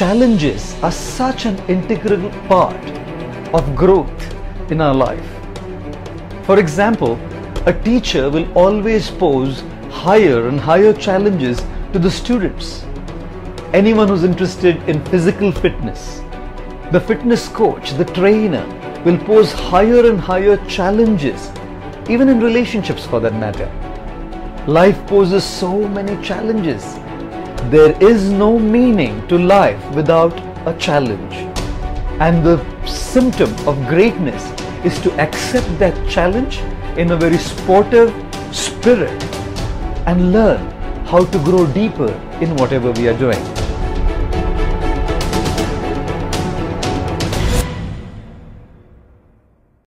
challenges are such an integral part of growth in our life. For example, a teacher will always pose higher and higher challenges to the students. Anyone who's interested in physical fitness, the fitness coach, the trainer will pose higher and higher challenges, even in relationships for that matter. Life poses so many challenges. There is no meaning to life without a challenge. And the symptom of greatness is to accept that challenge in a very sportive spirit and learn how to grow deeper in whatever we are doing.